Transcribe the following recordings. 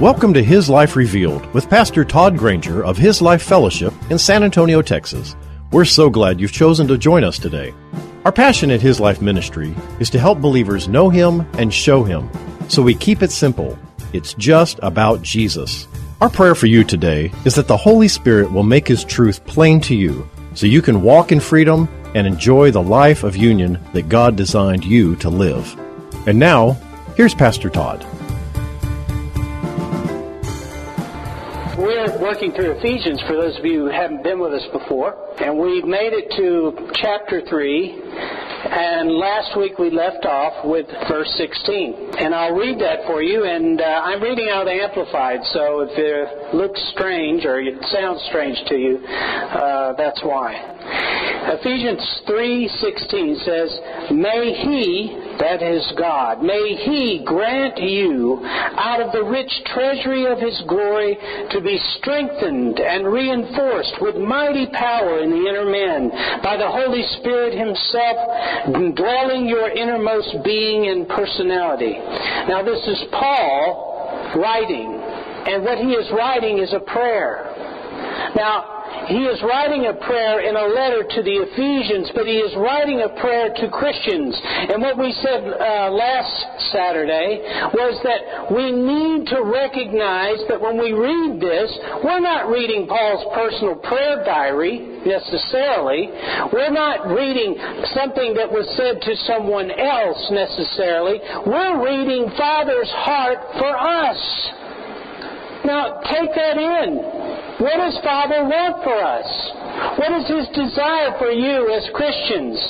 Welcome to His Life Revealed with Pastor Todd Granger of His Life Fellowship in San Antonio, Texas. We're so glad you've chosen to join us today. Our passion at His Life Ministry is to help believers know Him and show Him. So we keep it simple. It's just about Jesus. Our prayer for you today is that the Holy Spirit will make His truth plain to you so you can walk in freedom and enjoy the life of union that God designed you to live. And now, here's Pastor Todd. Working through Ephesians for those of you who haven't been with us before, and we've made it to chapter 3. And last week we left off with verse 16. And I'll read that for you, and uh, I'm reading out Amplified, so if it looks strange or it sounds strange to you, uh, that's why. Ephesians 3:16 says, "May he, that is God, may he grant you out of the rich treasury of his glory to be strengthened and reinforced with mighty power in the inner man by the Holy Spirit himself dwelling your innermost being and personality." Now this is Paul writing, and what he is writing is a prayer. Now, he is writing a prayer in a letter to the Ephesians, but he is writing a prayer to Christians. And what we said uh, last Saturday was that we need to recognize that when we read this, we're not reading Paul's personal prayer diary necessarily. We're not reading something that was said to someone else necessarily. We're reading Father's heart for us. Now, take that in. What does Father want for us? What is His desire for you as Christians?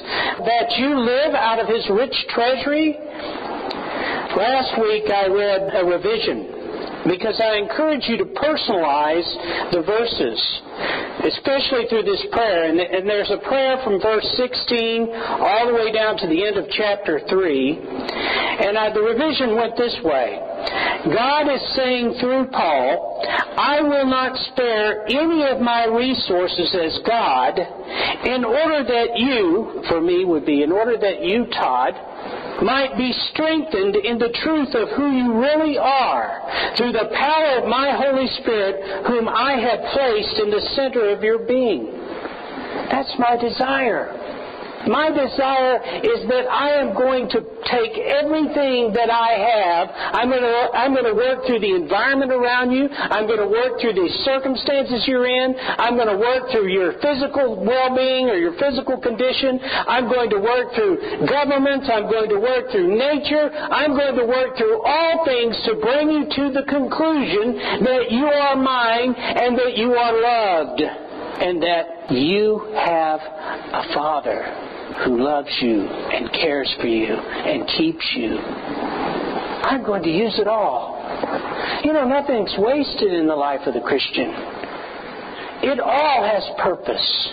That you live out of His rich treasury? Last week I read a revision because I encourage you to personalize the verses, especially through this prayer. And, and, there's a prayer from verse 16 all the way down to the end of chapter 3. And I, the revision went this way God is saying through Paul, I will not spare any of my resources as God in order that you, for me would be, in order that you, Todd, might be strengthened in the truth of who you really are through the power of my Holy Spirit, whom I have placed in the center of your being. That's my desire. My desire is that I am going to take everything that I have. I'm going to, I'm going to work through the environment around you. I'm going to work through the circumstances you're in. I'm going to work through your physical well-being or your physical condition. I'm going to work through governments. I'm going to work through nature. I'm going to work through all things to bring you to the conclusion that you are mine and that you are loved and that you have a father who loves you and cares for you and keeps you. I'm going to use it all. You know, nothing's wasted in the life of the Christian. It all has purpose.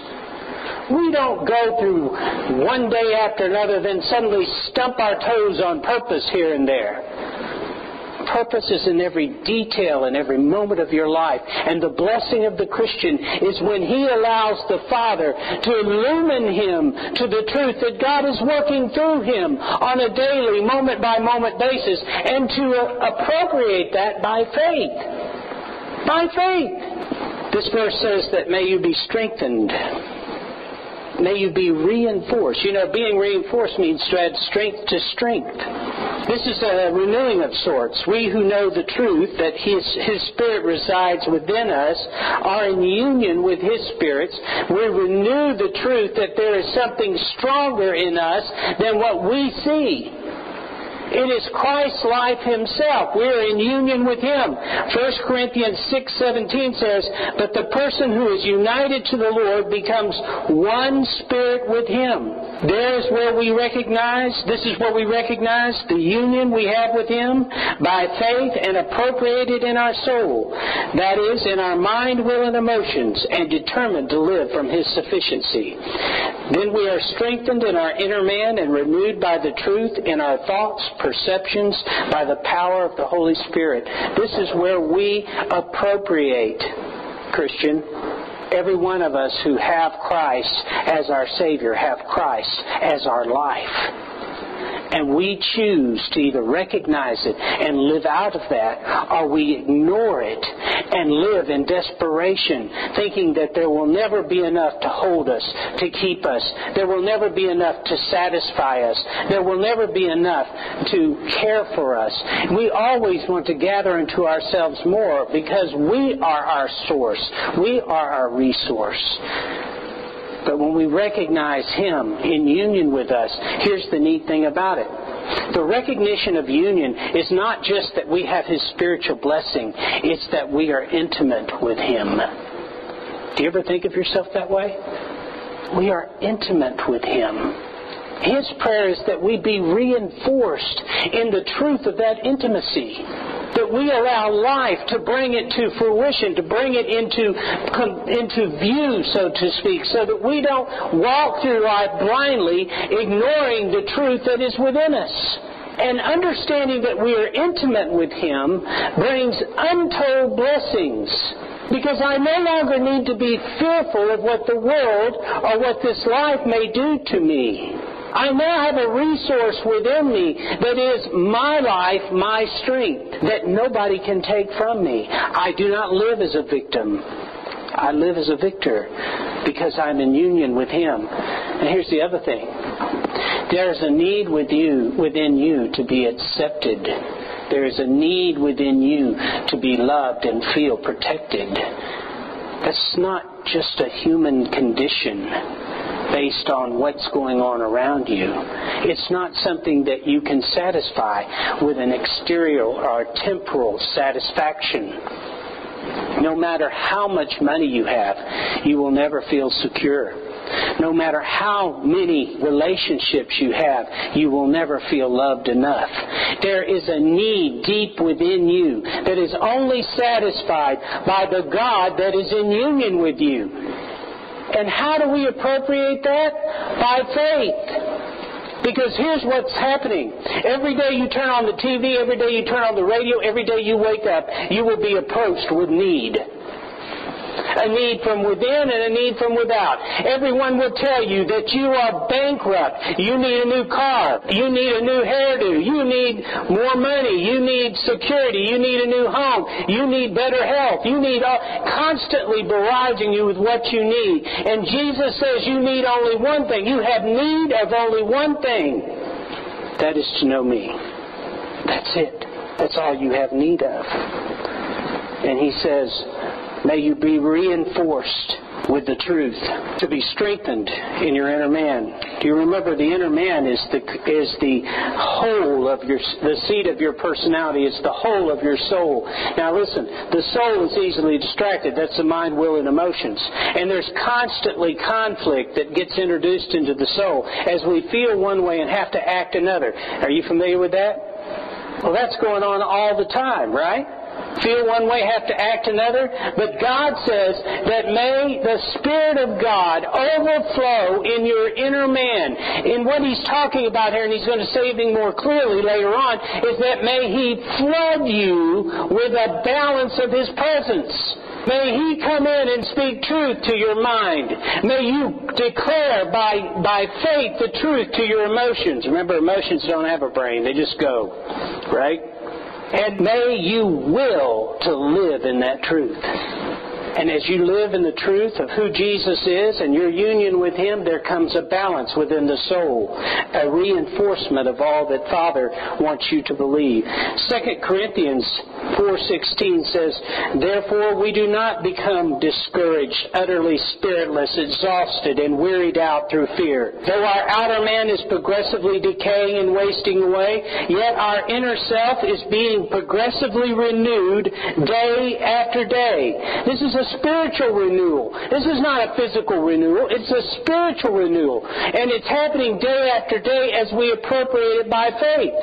We don't go through one day after another, then suddenly stump our toes on purpose here and there purpose is in every detail in every moment of your life. And the blessing of the Christian is when he allows the Father to illumine him to the truth that God is working through him on a daily, moment by moment basis, and to appropriate that by faith. By faith. This verse says that may you be strengthened may you be reinforced. You know, being reinforced means to add strength to strength. This is a renewing of sorts. We who know the truth that His, His Spirit resides within us are in union with His spirits. We renew the truth that there is something stronger in us than what we see. It is Christ's life himself. We are in union with him. 1 Corinthians 6:17 says, "But the person who is united to the Lord becomes one spirit with him." There is where we recognize, this is where we recognize the union we have with him by faith and appropriated in our soul. That is, in our mind, will, and emotions, and determined to live from his sufficiency. Then we are strengthened in our inner man and renewed by the truth in our thoughts, perceptions, by the power of the Holy Spirit. This is where we appropriate, Christian. Every one of us who have Christ as our Savior have Christ as our life and we choose to either recognize it and live out of that, or we ignore it and live in desperation, thinking that there will never be enough to hold us, to keep us. There will never be enough to satisfy us. There will never be enough to care for us. We always want to gather into ourselves more because we are our source. We are our resource. But when we recognize Him in union with us, here's the neat thing about it. The recognition of union is not just that we have His spiritual blessing, it's that we are intimate with Him. Do you ever think of yourself that way? We are intimate with Him. His prayer is that we be reinforced in the truth of that intimacy that we allow life to bring it to fruition, to bring it into, into view, so to speak, so that we don't walk through life blindly, ignoring the truth that is within us. And understanding that we are intimate with Him brings untold blessings. Because I no longer need to be fearful of what the world or what this life may do to me. I now have a resource within me that is my life, my strength, that nobody can take from me. I do not live as a victim. I live as a victor because I'm in union with Him. And here's the other thing. There's a need with you, within you to be accepted. There is a need within you to be loved and feel protected. That's not just a human condition based on what's going on around you. It's not something that you can satisfy with an exterior or temporal satisfaction. No matter how much money you have, you will never feel secure. No matter how many relationships you have, you will never feel loved enough. There is a need deep within you that is only satisfied by the God that is in union with you. And how do we appropriate that? By faith. Because here's what's happening. Every day you turn on the TV, every day you turn on the radio, every day you wake up, you will be approached with need a need from within and a need from without. Everyone will tell you that you are bankrupt. You need a new car. You need a new hairdo. You need more money. You need security. You need a new home. You need better health. You need all, constantly barraging you with what you need. And Jesus says you need only one thing. You have need of only one thing. That is to know me. That's it. That's all you have need of. And he says, May you be reinforced with the truth, to be strengthened in your inner man. Do you remember the inner man is the is the whole of your the seat of your personality. It's the whole of your soul. Now listen, the soul is easily distracted. That's the mind, will, and emotions. And there's constantly conflict that gets introduced into the soul as we feel one way and have to act another. Are you familiar with that? Well, that's going on all the time, right? Feel one way, have to act another. But God says that may the Spirit of God overflow in your inner man. In what He's talking about here, and He's going to say it more clearly later on, is that may He flood you with a balance of His presence. May He come in and speak truth to your mind. May you declare by, by faith the truth to your emotions. Remember, emotions don't have a brain, they just go. Right? And may you will to live in that truth. And as you live in the truth of who Jesus is and your union with Him, there comes a balance within the soul, a reinforcement of all that Father wants you to believe. 2 Corinthians 4.16 says, Therefore we do not become discouraged, utterly spiritless, exhausted, and wearied out through fear. Though our outer man is progressively decaying and wasting away, yet our inner self is being progressively renewed day after day. This is a spiritual renewal. This is not a physical renewal. It's a spiritual renewal. And it's happening day after day as we appropriate it by faith.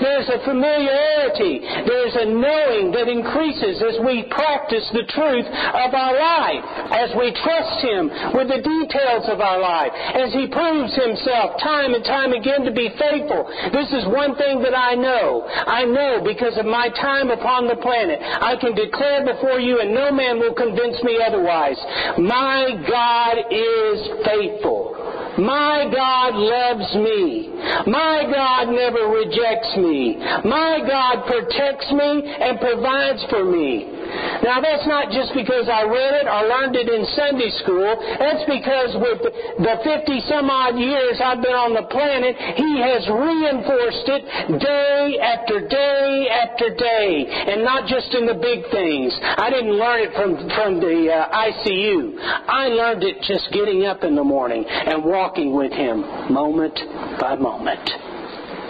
There's a familiarity. There's a knowing that increases as we practice the truth of our life, as we trust Him with the details of our life, as He proves Himself time and time again to be faithful. This is one thing that I know. I know because of my time upon the planet. I can declare before you, and no man will convince me otherwise. My God is faithful. My God loves me. My God never rejects me. My God protects me and provides for me. Now that's not just because I read it or learned it in Sunday school. That's because with the 50 some odd years I've been on the planet, He has reinforced it day after day after day. And not just in the big things. I didn't learn it from, from the uh, ICU. I learned it just getting up in the morning and walking with Him moment by moment.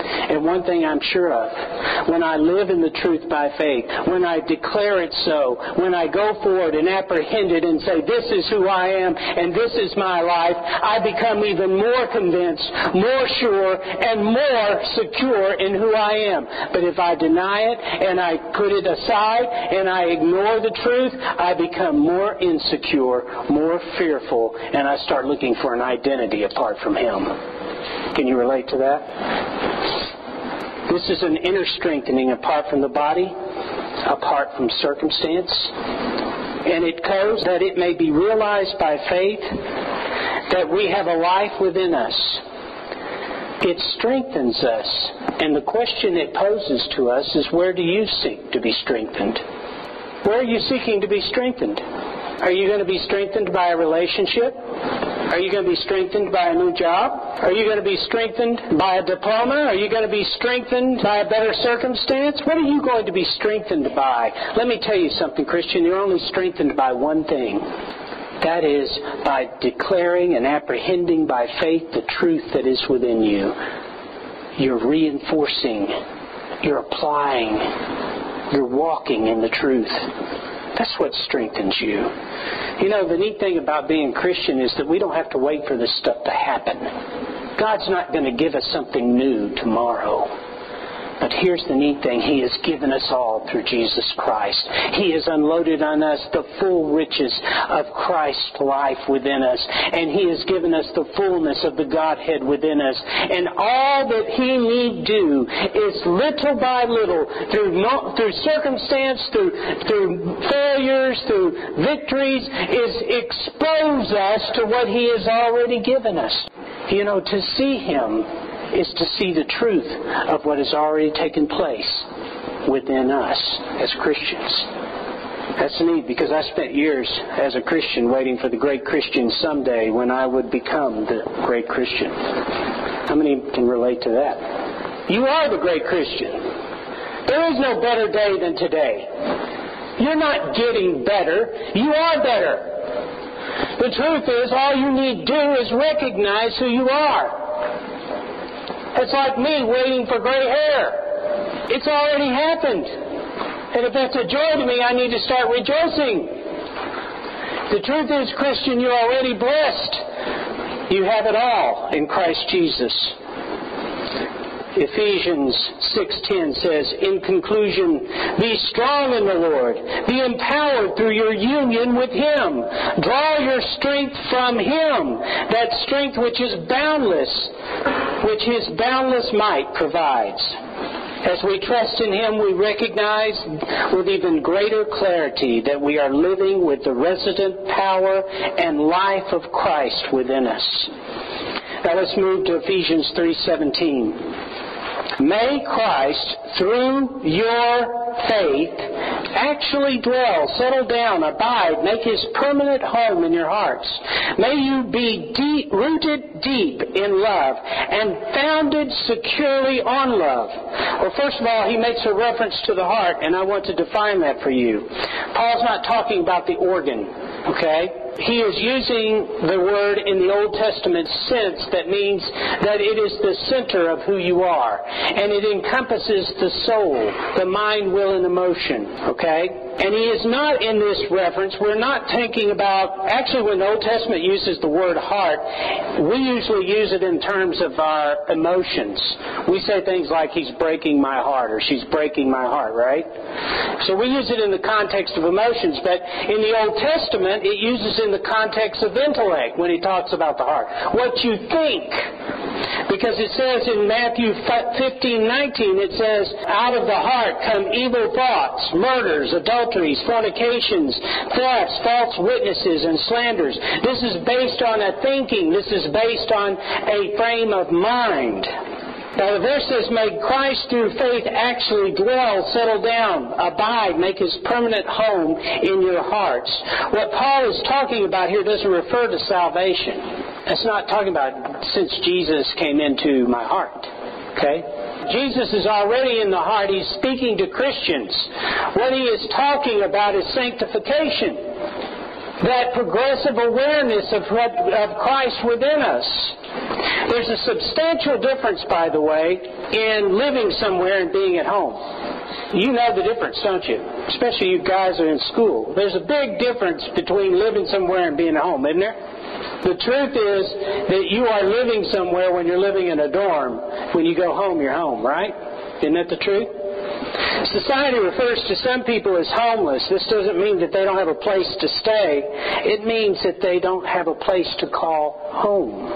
And one thing I'm sure of, when I live in the truth by faith, when I declare it so, when I go forward and apprehend it and say, this is who I am and this is my life, I become even more convinced, more sure, and more secure in who I am. But if I deny it and I put it aside and I ignore the truth, I become more insecure, more fearful, and I start looking for an identity apart from Him. Can you relate to that? This is an inner strengthening apart from the body, apart from circumstance. And it goes that it may be realized by faith that we have a life within us. It strengthens us. And the question it poses to us is where do you seek to be strengthened? Where are you seeking to be strengthened? Are you going to be strengthened by a relationship? Are you going to be strengthened by a new job? Are you going to be strengthened by a diploma? Are you going to be strengthened by a better circumstance? What are you going to be strengthened by? Let me tell you something, Christian. You're only strengthened by one thing. That is by declaring and apprehending by faith the truth that is within you. You're reinforcing, you're applying, you're walking in the truth. That's what strengthens you. You know, the neat thing about being Christian is that we don't have to wait for this stuff to happen. God's not going to give us something new tomorrow. But here's the neat thing. He has given us all through Jesus Christ. He has unloaded on us the full riches of Christ's life within us. And He has given us the fullness of the Godhead within us. And all that He need do is little by little, through, through circumstance, through, through failures, through victories, is expose us to what He has already given us. You know, to see Him is to see the truth of what has already taken place within us as Christians. That's neat because I spent years as a Christian waiting for the great Christian someday when I would become the great Christian. How many can relate to that? You are the great Christian. There is no better day than today. You're not getting better. You are better. The truth is, all you need do is recognize who you are. It's like me waiting for gray hair. It's already happened. And if that's a joy to me, I need to start rejoicing. The truth is, Christian, you're already blessed. You have it all in Christ Jesus. Ephesians 6:10 says, "In conclusion, be strong in the Lord. Be empowered through your union with him. Draw your strength from him, that strength which is boundless, which his boundless might provides." As we trust in Him, we recognize with even greater clarity that we are living with the resident power and life of Christ within us. Now let's move to Ephesians 3:17. May Christ, through your faith, actually dwell, settle down, abide, make his permanent home in your hearts. May you be deep, rooted deep in love and founded securely on love. Well, first of all, he makes a reference to the heart, and I want to define that for you. Paul's not talking about the organ, okay? He is using the word in the Old Testament sense that means that it is the center of who you are. And it encompasses the soul, the mind, will, and emotion. Okay? And he is not in this reference, we're not thinking about, actually, when the Old Testament uses the word heart, we usually use it in terms of our emotions. We say things like, he's breaking my heart, or she's breaking my heart, right? So we use it in the context of emotions, but in the Old Testament, it uses in the context of intellect when he talks about the heart. What you think. Because it says in Matthew 15, 19, it says, out of the heart come evil thoughts, murders, adulteries, fornications, thefts, false witnesses, and slanders. This is based on a thinking. This is based on a frame of mind. Now the verse says, May Christ through faith actually dwell, settle down, abide, make his permanent home in your hearts. What Paul is talking about here doesn't refer to salvation. It's not talking about since Jesus came into my heart. Okay? Jesus is already in the heart. He's speaking to Christians. What he is talking about is sanctification. That progressive awareness of, of Christ within us. There's a substantial difference, by the way, in living somewhere and being at home. You know the difference, don't you? Especially you guys are in school. There's a big difference between living somewhere and being at home, isn't there? The truth is that you are living somewhere when you're living in a dorm. When you go home, you're home, right? Isn't that the truth? Society refers to some people as homeless. This doesn't mean that they don't have a place to stay. It means that they don't have a place to call home.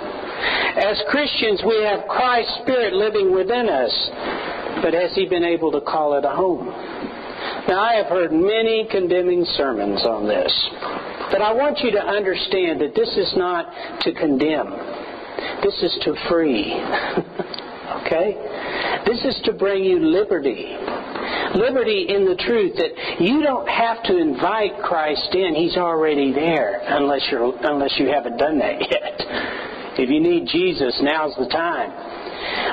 As Christians, we have Christ's Spirit living within us, but has He been able to call it a home? Now, I have heard many condemning sermons on this. But I want you to understand that this is not to condemn. This is to free. okay? This is to bring you liberty. Liberty in the truth that you don't have to invite Christ in. He's already there unless you're unless you haven't done that yet. If you need Jesus, now's the time.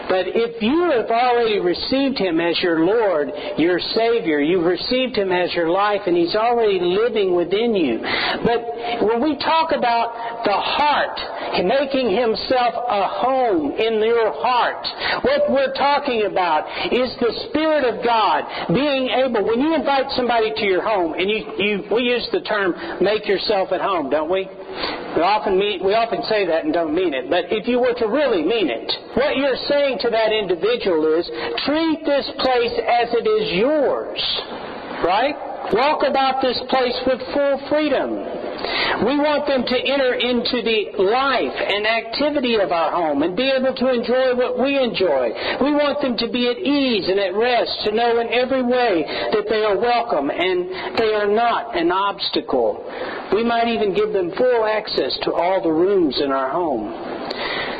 But if you have already received Him as your Lord, your Savior, you've received Him as your life, and He's already living within you. But when we talk about the heart, making Himself a home in your heart, what we're talking about is the Spirit of God being able, when you invite somebody to your home, and you, you we use the term make yourself at home, don't we? We often, mean, we often say that and don't mean it. But if you were to really mean it, what you're saying to that individual is treat this place as it is yours. Right? Walk about this place with full freedom. We want them to enter into the life and activity of our home and be able to enjoy what we enjoy. We want them to be at ease and at rest, to know in every way that they are welcome and they are not an obstacle. We might even give them full access to all the rooms in our home.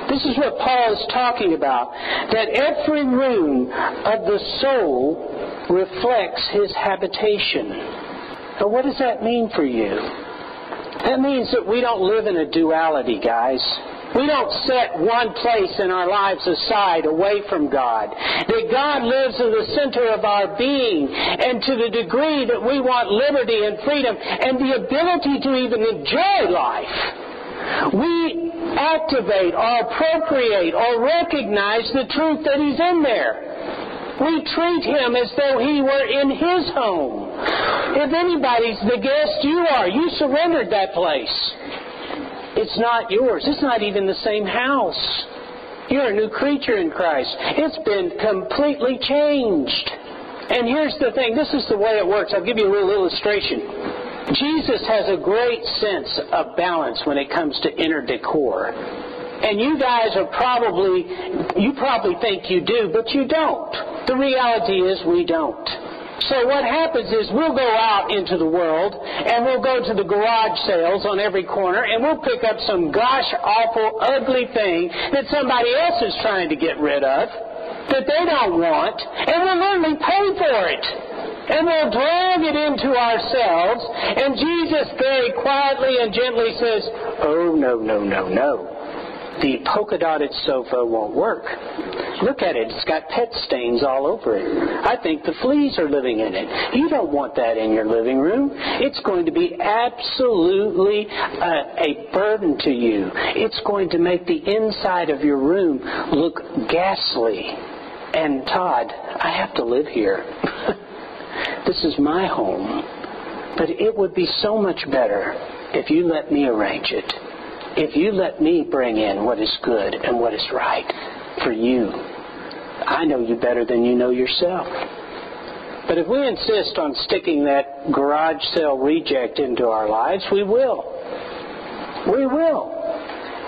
This is what Paul is talking about. That every room of the soul reflects his habitation. Now, what does that mean for you? That means that we don't live in a duality, guys. We don't set one place in our lives aside away from God. That God lives in the center of our being. And to the degree that we want liberty and freedom and the ability to even enjoy life, we activate or appropriate or recognize the truth that He's in there. We treat him as though he were in his home. If anybody's the guest, you are. You surrendered that place. It's not yours. It's not even the same house. You're a new creature in Christ. It's been completely changed. And here's the thing this is the way it works. I'll give you a little illustration. Jesus has a great sense of balance when it comes to inner decor. And you guys are probably, you probably think you do, but you don't. The reality is we don't. So what happens is we'll go out into the world and we'll go to the garage sales on every corner and we'll pick up some gosh awful ugly thing that somebody else is trying to get rid of. that they don't want, and we'll literally pay for it. And we'll drag it into ourselves, and Jesus very quietly and gently says, Oh, no, no, no, no. The polka dotted sofa won't work. Look at it. It's got pet stains all over it. I think the fleas are living in it. You don't want that in your living room. It's going to be absolutely uh, a burden to you. It's going to make the inside of your room look ghastly. And Todd, I have to live here. this is my home. But it would be so much better if you let me arrange it. If you let me bring in what is good and what is right for you. I know you better than you know yourself. But if we insist on sticking that garage sale reject into our lives, we will. We will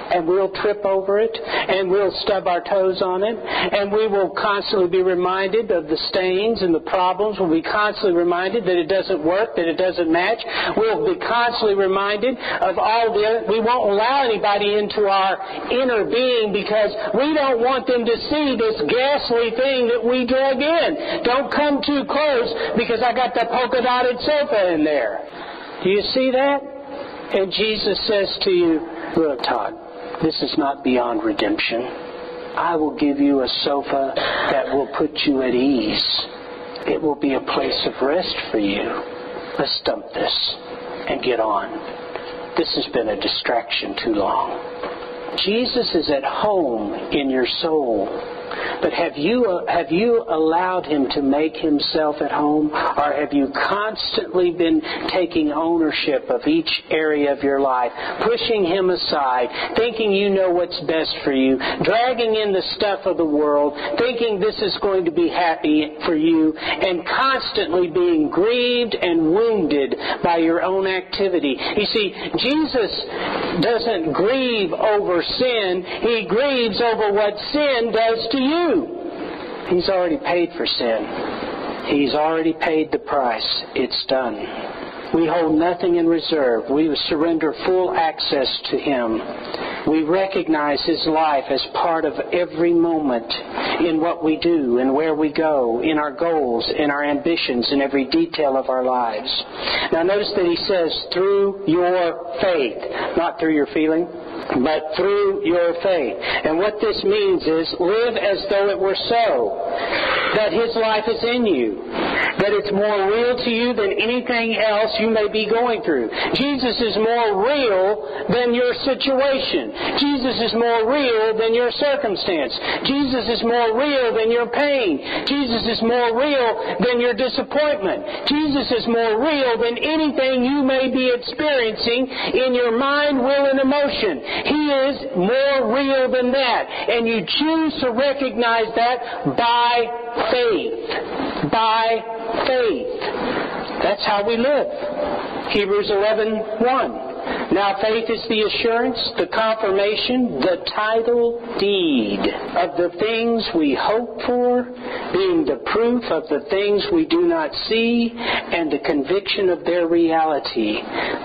and we'll trip over it, and we'll stub our toes on it, and we will constantly be reminded of the stains and the problems. We'll be constantly reminded that it doesn't work, that it doesn't match. We'll be constantly reminded of all the. We won't allow anybody into our inner being because we don't want them to see this ghastly thing that we drug in. Don't come too close because I got the polka dotted sofa in there. Do you see that? And Jesus says to you, Look, Todd, this is not beyond redemption. I will give you a sofa that will put you at ease. It will be a place of rest for you. Let's dump this and get on. This has been a distraction too long. Jesus is at home in your soul. But have you, uh, have you allowed him to make himself at home? Or have you constantly been taking ownership of each area of your life, pushing him aside, thinking you know what's best for you, dragging in the stuff of the world, thinking this is going to be happy for you, and constantly being grieved and wounded by your own activity? You see, Jesus doesn't grieve over sin, he grieves over what sin does to you. He's already paid for sin. He's already paid the price. It's done. We hold nothing in reserve. We surrender full access to Him. We recognize His life as part of every moment in what we do and where we go, in our goals, in our ambitions, in every detail of our lives. Now notice that He says, through your faith, not through your feeling but through your faith. And what this means is live as though it were so, that His life is in you, that it's more real to you than anything else you may be going through. Jesus is more real than your situation. Jesus is more real than your circumstance. Jesus is more real than your pain. Jesus is more real than your disappointment. Jesus is more real than anything you may be experiencing in your mind, will, and emotion. He is more real than that. And you choose to recognize that by faith. By faith. That's how we live. Hebrews 11, 1. Now faith is the assurance, the confirmation, the title deed of the things we hope for, being the proof of the things we do not see, and the conviction of their reality.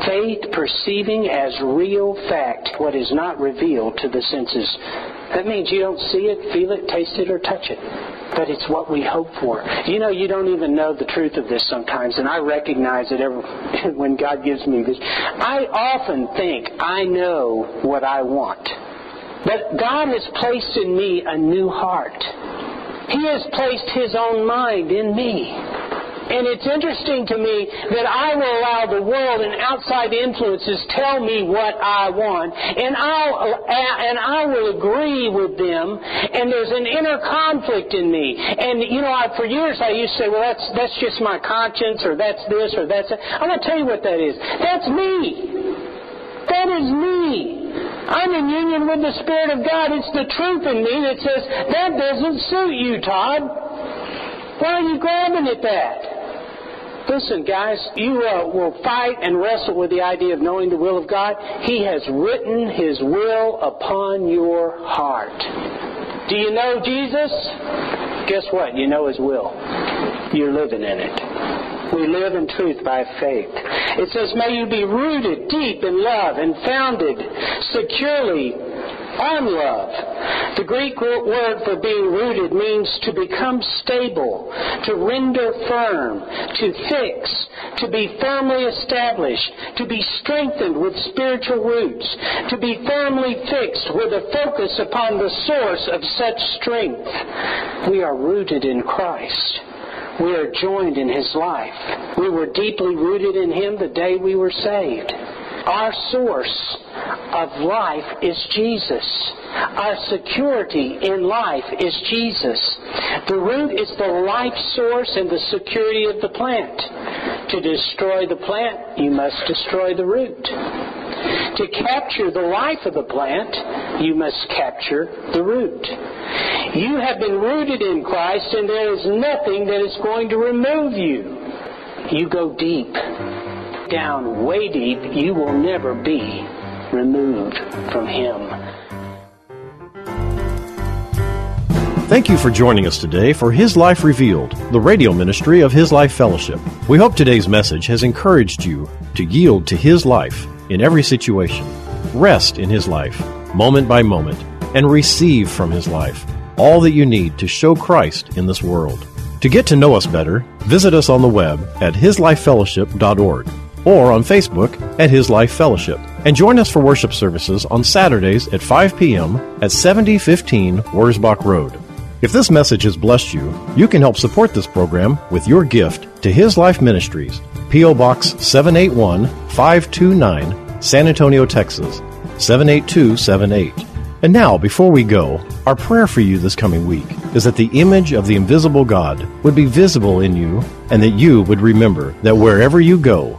Faith perceiving as real fact what is not revealed to the senses. That means you don't see it, feel it, taste it, or touch it but it's what we hope for. You know, you don't even know the truth of this sometimes, and I recognize it every, when God gives me this. I often think I know what I want, but God has placed in me a new heart. He has placed His own mind in me. And it's interesting to me that I will allow the world and outside influences tell me what I want, and I'll and I will agree with them. And there's an inner conflict in me. And you know, I, for years I used to say, "Well, that's that's just my conscience, or that's this, or that's." That. I'm going to tell you what that is. That's me. That is me. I'm in union with the Spirit of God. It's the truth in me that says, that doesn't suit you, Todd. Why are you grabbing at that? Listen, guys, you uh, will fight and wrestle with the idea of knowing the will of God. He has written His will upon your heart. Do you know Jesus? Guess what? You know His will. You're living in it. We live in truth by faith. It says, May you be rooted deep in love and founded securely on love. The Greek word for being rooted means to become stable, to render firm, to fix, to be firmly established, to be strengthened with spiritual roots, to be firmly fixed with a focus upon the source of such strength. We are rooted in Christ. We are joined in His life. We were deeply rooted in Him the day we were saved. Our source of life is Jesus. Our security in life is Jesus. The root is the life source and the security of the plant. To destroy the plant, you must destroy the root. To capture the life of the plant, you must capture the root. You have been rooted in Christ, and there is nothing that is going to remove you. You go deep down way deep, you will never be removed from Him. Thank you for joining us today for His Life Revealed, the radio ministry of His Life Fellowship. We hope today's message has encouraged you to yield to His life in every situation, rest in His life, moment by moment, and receive from His life all that you need to show Christ in this world. To get to know us better, visit us on the web at hislifefellowship.org or on Facebook at His Life Fellowship. And join us for worship services on Saturdays at 5 p.m. at 7015 Wurzbach Road. If this message has blessed you, you can help support this program with your gift to His Life Ministries, P.O. Box 781 529, San Antonio, Texas 78278. And now, before we go, our prayer for you this coming week is that the image of the invisible God would be visible in you and that you would remember that wherever you go,